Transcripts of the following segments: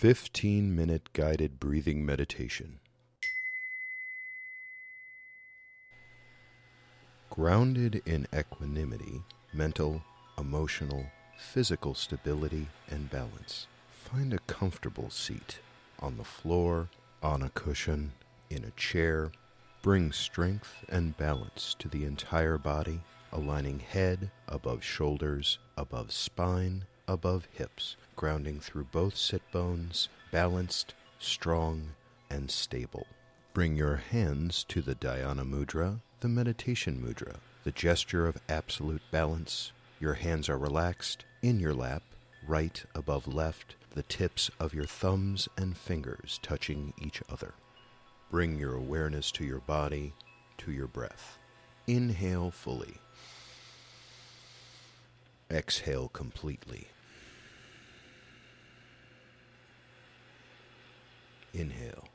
15 minute guided breathing meditation. Grounded in equanimity, mental, emotional, physical stability, and balance, find a comfortable seat on the floor, on a cushion, in a chair. Bring strength and balance to the entire body, aligning head above shoulders, above spine, above hips grounding through both sit bones, balanced, strong, and stable. Bring your hands to the dhyana mudra, the meditation mudra, the gesture of absolute balance. Your hands are relaxed in your lap, right above left, the tips of your thumbs and fingers touching each other. Bring your awareness to your body, to your breath. Inhale fully. Exhale completely. Inhale.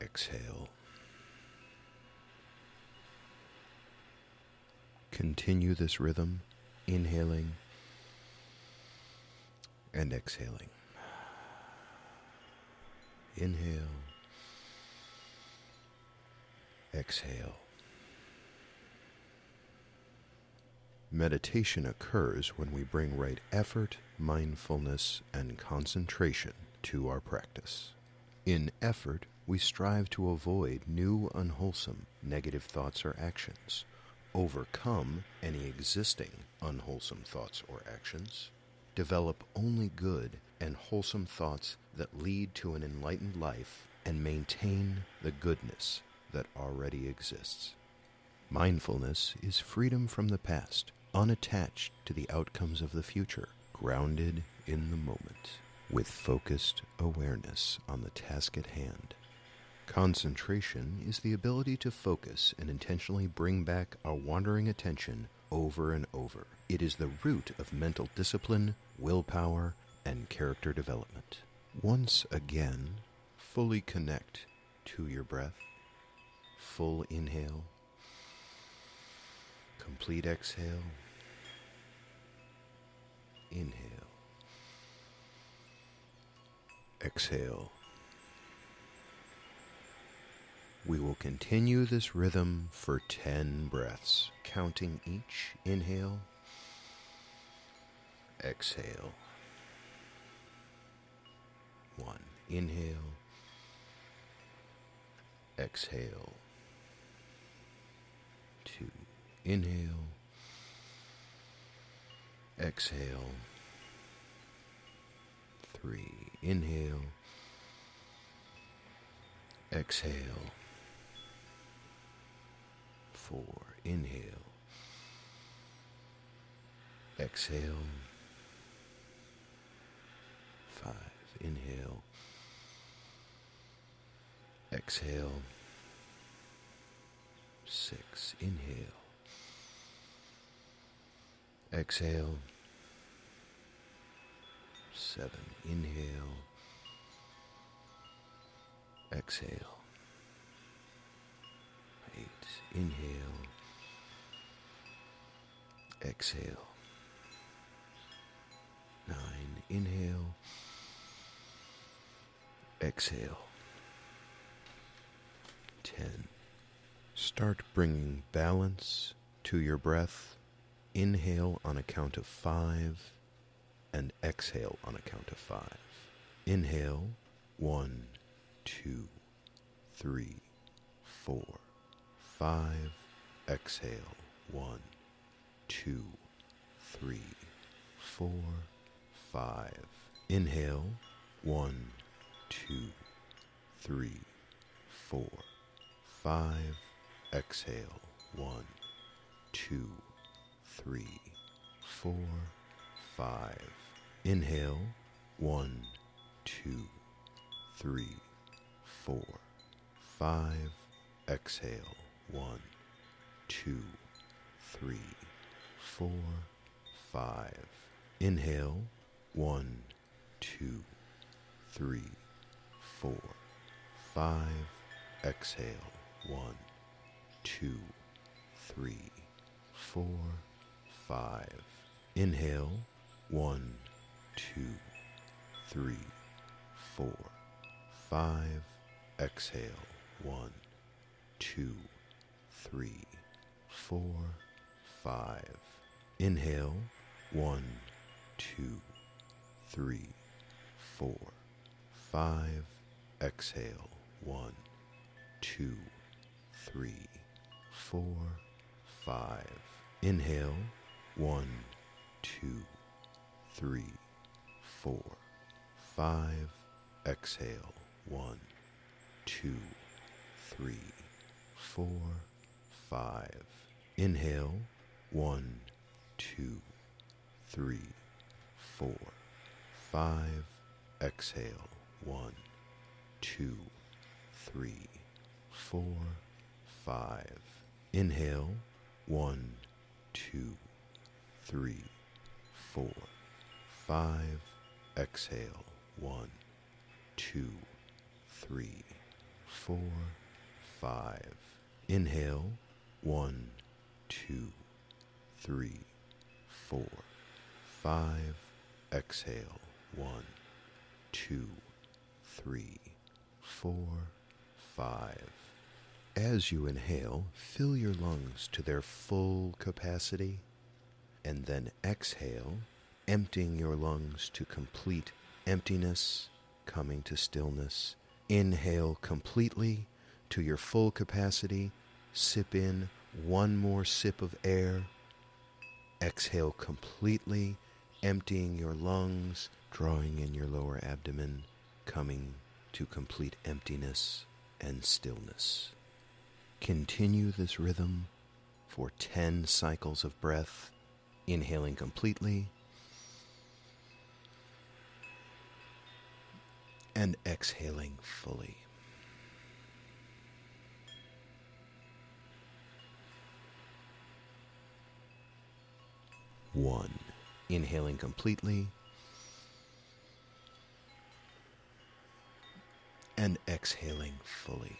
Exhale. Continue this rhythm, inhaling and exhaling. Inhale. Exhale. Meditation occurs when we bring right effort, mindfulness, and concentration to our practice. In effort, we strive to avoid new unwholesome negative thoughts or actions, overcome any existing unwholesome thoughts or actions, develop only good and wholesome thoughts that lead to an enlightened life, and maintain the goodness that already exists. Mindfulness is freedom from the past unattached to the outcomes of the future, grounded in the moment, with focused awareness on the task at hand. Concentration is the ability to focus and intentionally bring back our wandering attention over and over. It is the root of mental discipline, willpower, and character development. Once again, fully connect to your breath. Full inhale. Complete exhale. Inhale. Exhale. We will continue this rhythm for 10 breaths, counting each inhale, exhale. One, inhale, exhale. Two, inhale, exhale. Three, inhale, exhale. Four, inhale, exhale. Five, inhale, exhale. Six, inhale, exhale. Seven, inhale, exhale. Eight, inhale, exhale. Nine, inhale, exhale. Ten. Start bringing balance to your breath. Inhale on a count of five and exhale on a count of five. Inhale, one, two, three, four, five. Exhale, one, two, three, four, five. Inhale, one, two, three, four, five. Exhale, one, two, three, four, five. Inhale, one, two, three, four, five. Exhale, one, two, three, four, five. Inhale, one, two, three, four, five. Exhale, one, two, three, four, five. Inhale, one, two, three, four, five. Exhale. One, two, three, four, five. Inhale. One, two, three, four, five. Exhale. One, two, three, four, five. Inhale. One, two, three, four, five. Exhale. One, two, three, four, five. Inhale. One, two, three, four, five. Exhale. One, two, three, four, five. Inhale. One, two, three, four, five. Exhale. One, two, three, four, five. Inhale. One, two, three, four, five. Exhale. One, two, three, four, five. As you inhale, fill your lungs to their full capacity, and then exhale, emptying your lungs to complete emptiness, coming to stillness. Inhale completely to your full capacity. Sip in one more sip of air. Exhale completely, emptying your lungs, drawing in your lower abdomen, coming to complete emptiness and stillness. Continue this rhythm for 10 cycles of breath, inhaling completely and exhaling fully. One, inhaling completely and exhaling fully.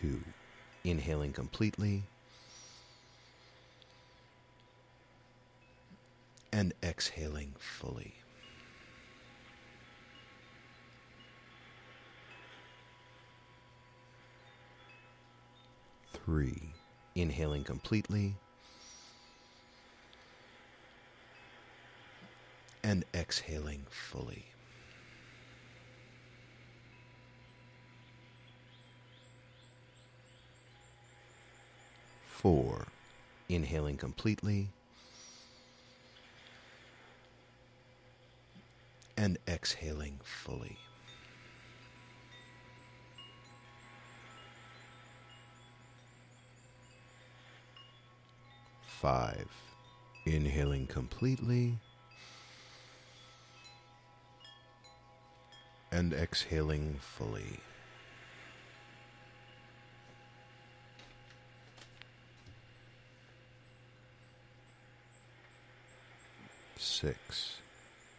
Two, inhaling completely and exhaling fully. Three, inhaling completely and exhaling fully. Four, inhaling completely and exhaling fully. Five, inhaling completely and exhaling fully. Six,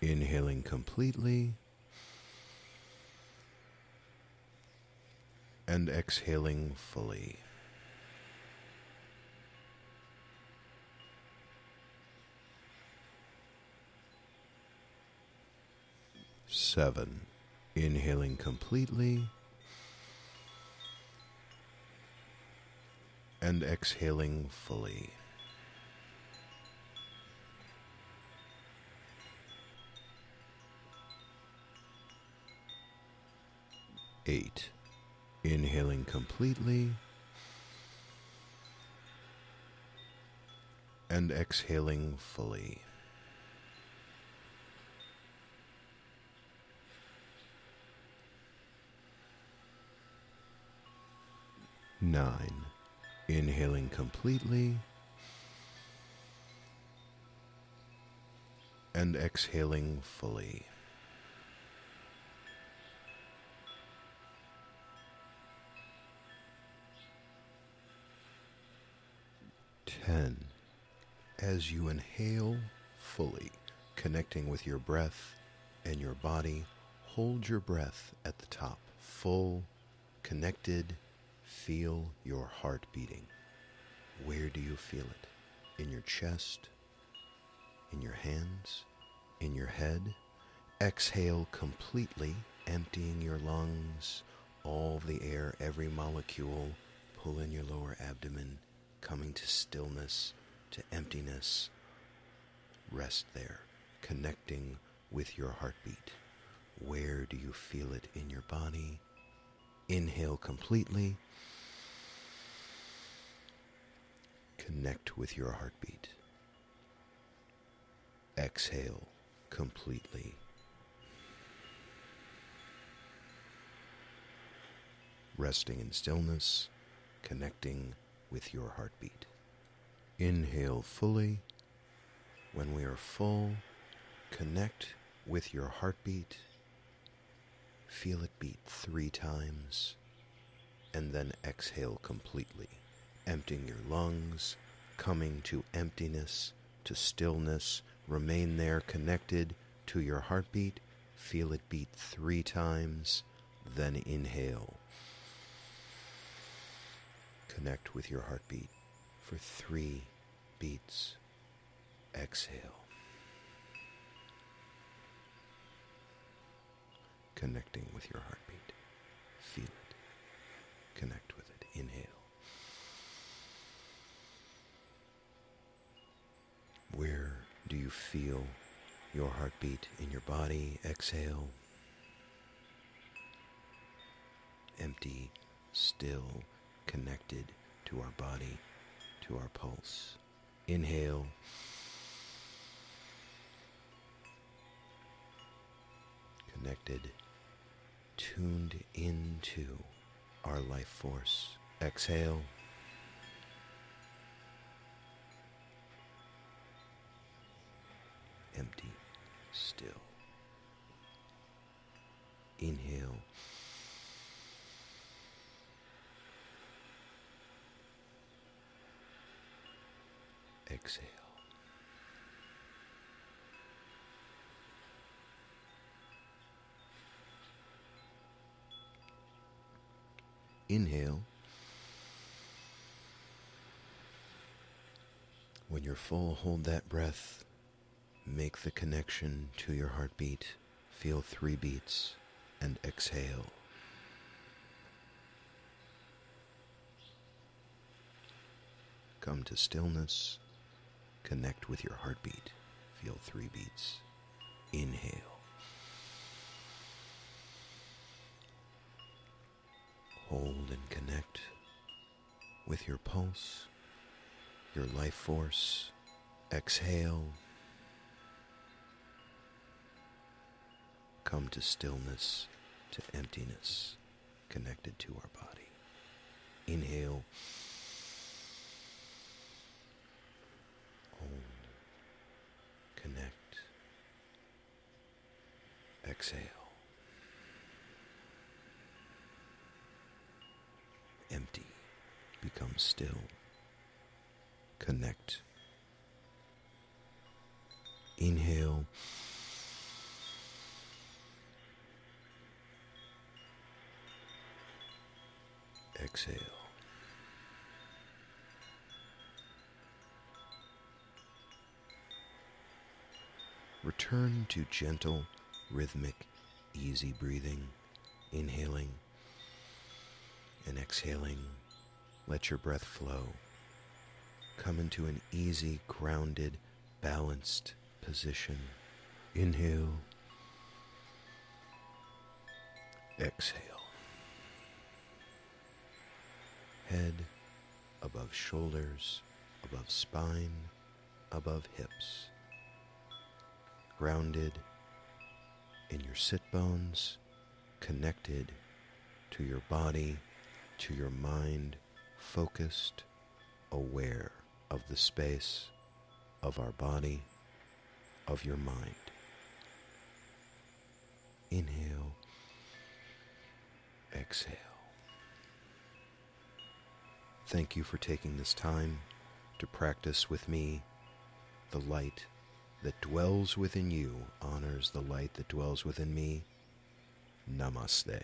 inhaling completely and exhaling fully. Seven, inhaling completely and exhaling fully. Eight, inhaling completely and exhaling fully. Nine, inhaling completely and exhaling fully. Ten, as you inhale fully, connecting with your breath and your body, hold your breath at the top, full, connected, Feel your heart beating. Where do you feel it? In your chest? In your hands? In your head? Exhale completely, emptying your lungs, all the air, every molecule. Pull in your lower abdomen, coming to stillness, to emptiness. Rest there, connecting with your heartbeat. Where do you feel it in your body? Inhale completely. Connect with your heartbeat. Exhale completely. Resting in stillness, connecting with your heartbeat. Inhale fully. When we are full, connect with your heartbeat. Feel it beat three times, and then exhale completely, emptying your lungs, coming to emptiness, to stillness. Remain there connected to your heartbeat. Feel it beat three times, then inhale. Connect with your heartbeat for three beats. Exhale. connecting with your heartbeat. Feel it. Connect with it. Inhale. Where do you feel your heartbeat in your body? Exhale. Empty, still, connected to our body, to our pulse. Inhale. Connected tuned into our life force. Exhale. Empty, still. Inhale. Exhale. Inhale. When you're full, hold that breath. Make the connection to your heartbeat. Feel three beats and exhale. Come to stillness. Connect with your heartbeat. Feel three beats. Inhale. Hold and connect with your pulse, your life force. Exhale. Come to stillness, to emptiness, connected to our body. Inhale. Hold. Connect. Exhale. empty, become still, connect. Inhale. Exhale. Return to gentle, rhythmic, easy breathing, inhaling and exhaling, let your breath flow. Come into an easy, grounded, balanced position. Inhale. Exhale. Head above shoulders, above spine, above hips. Grounded in your sit bones, connected to your body to your mind focused, aware of the space of our body, of your mind. Inhale, exhale. Thank you for taking this time to practice with me. The light that dwells within you honors the light that dwells within me. Namaste.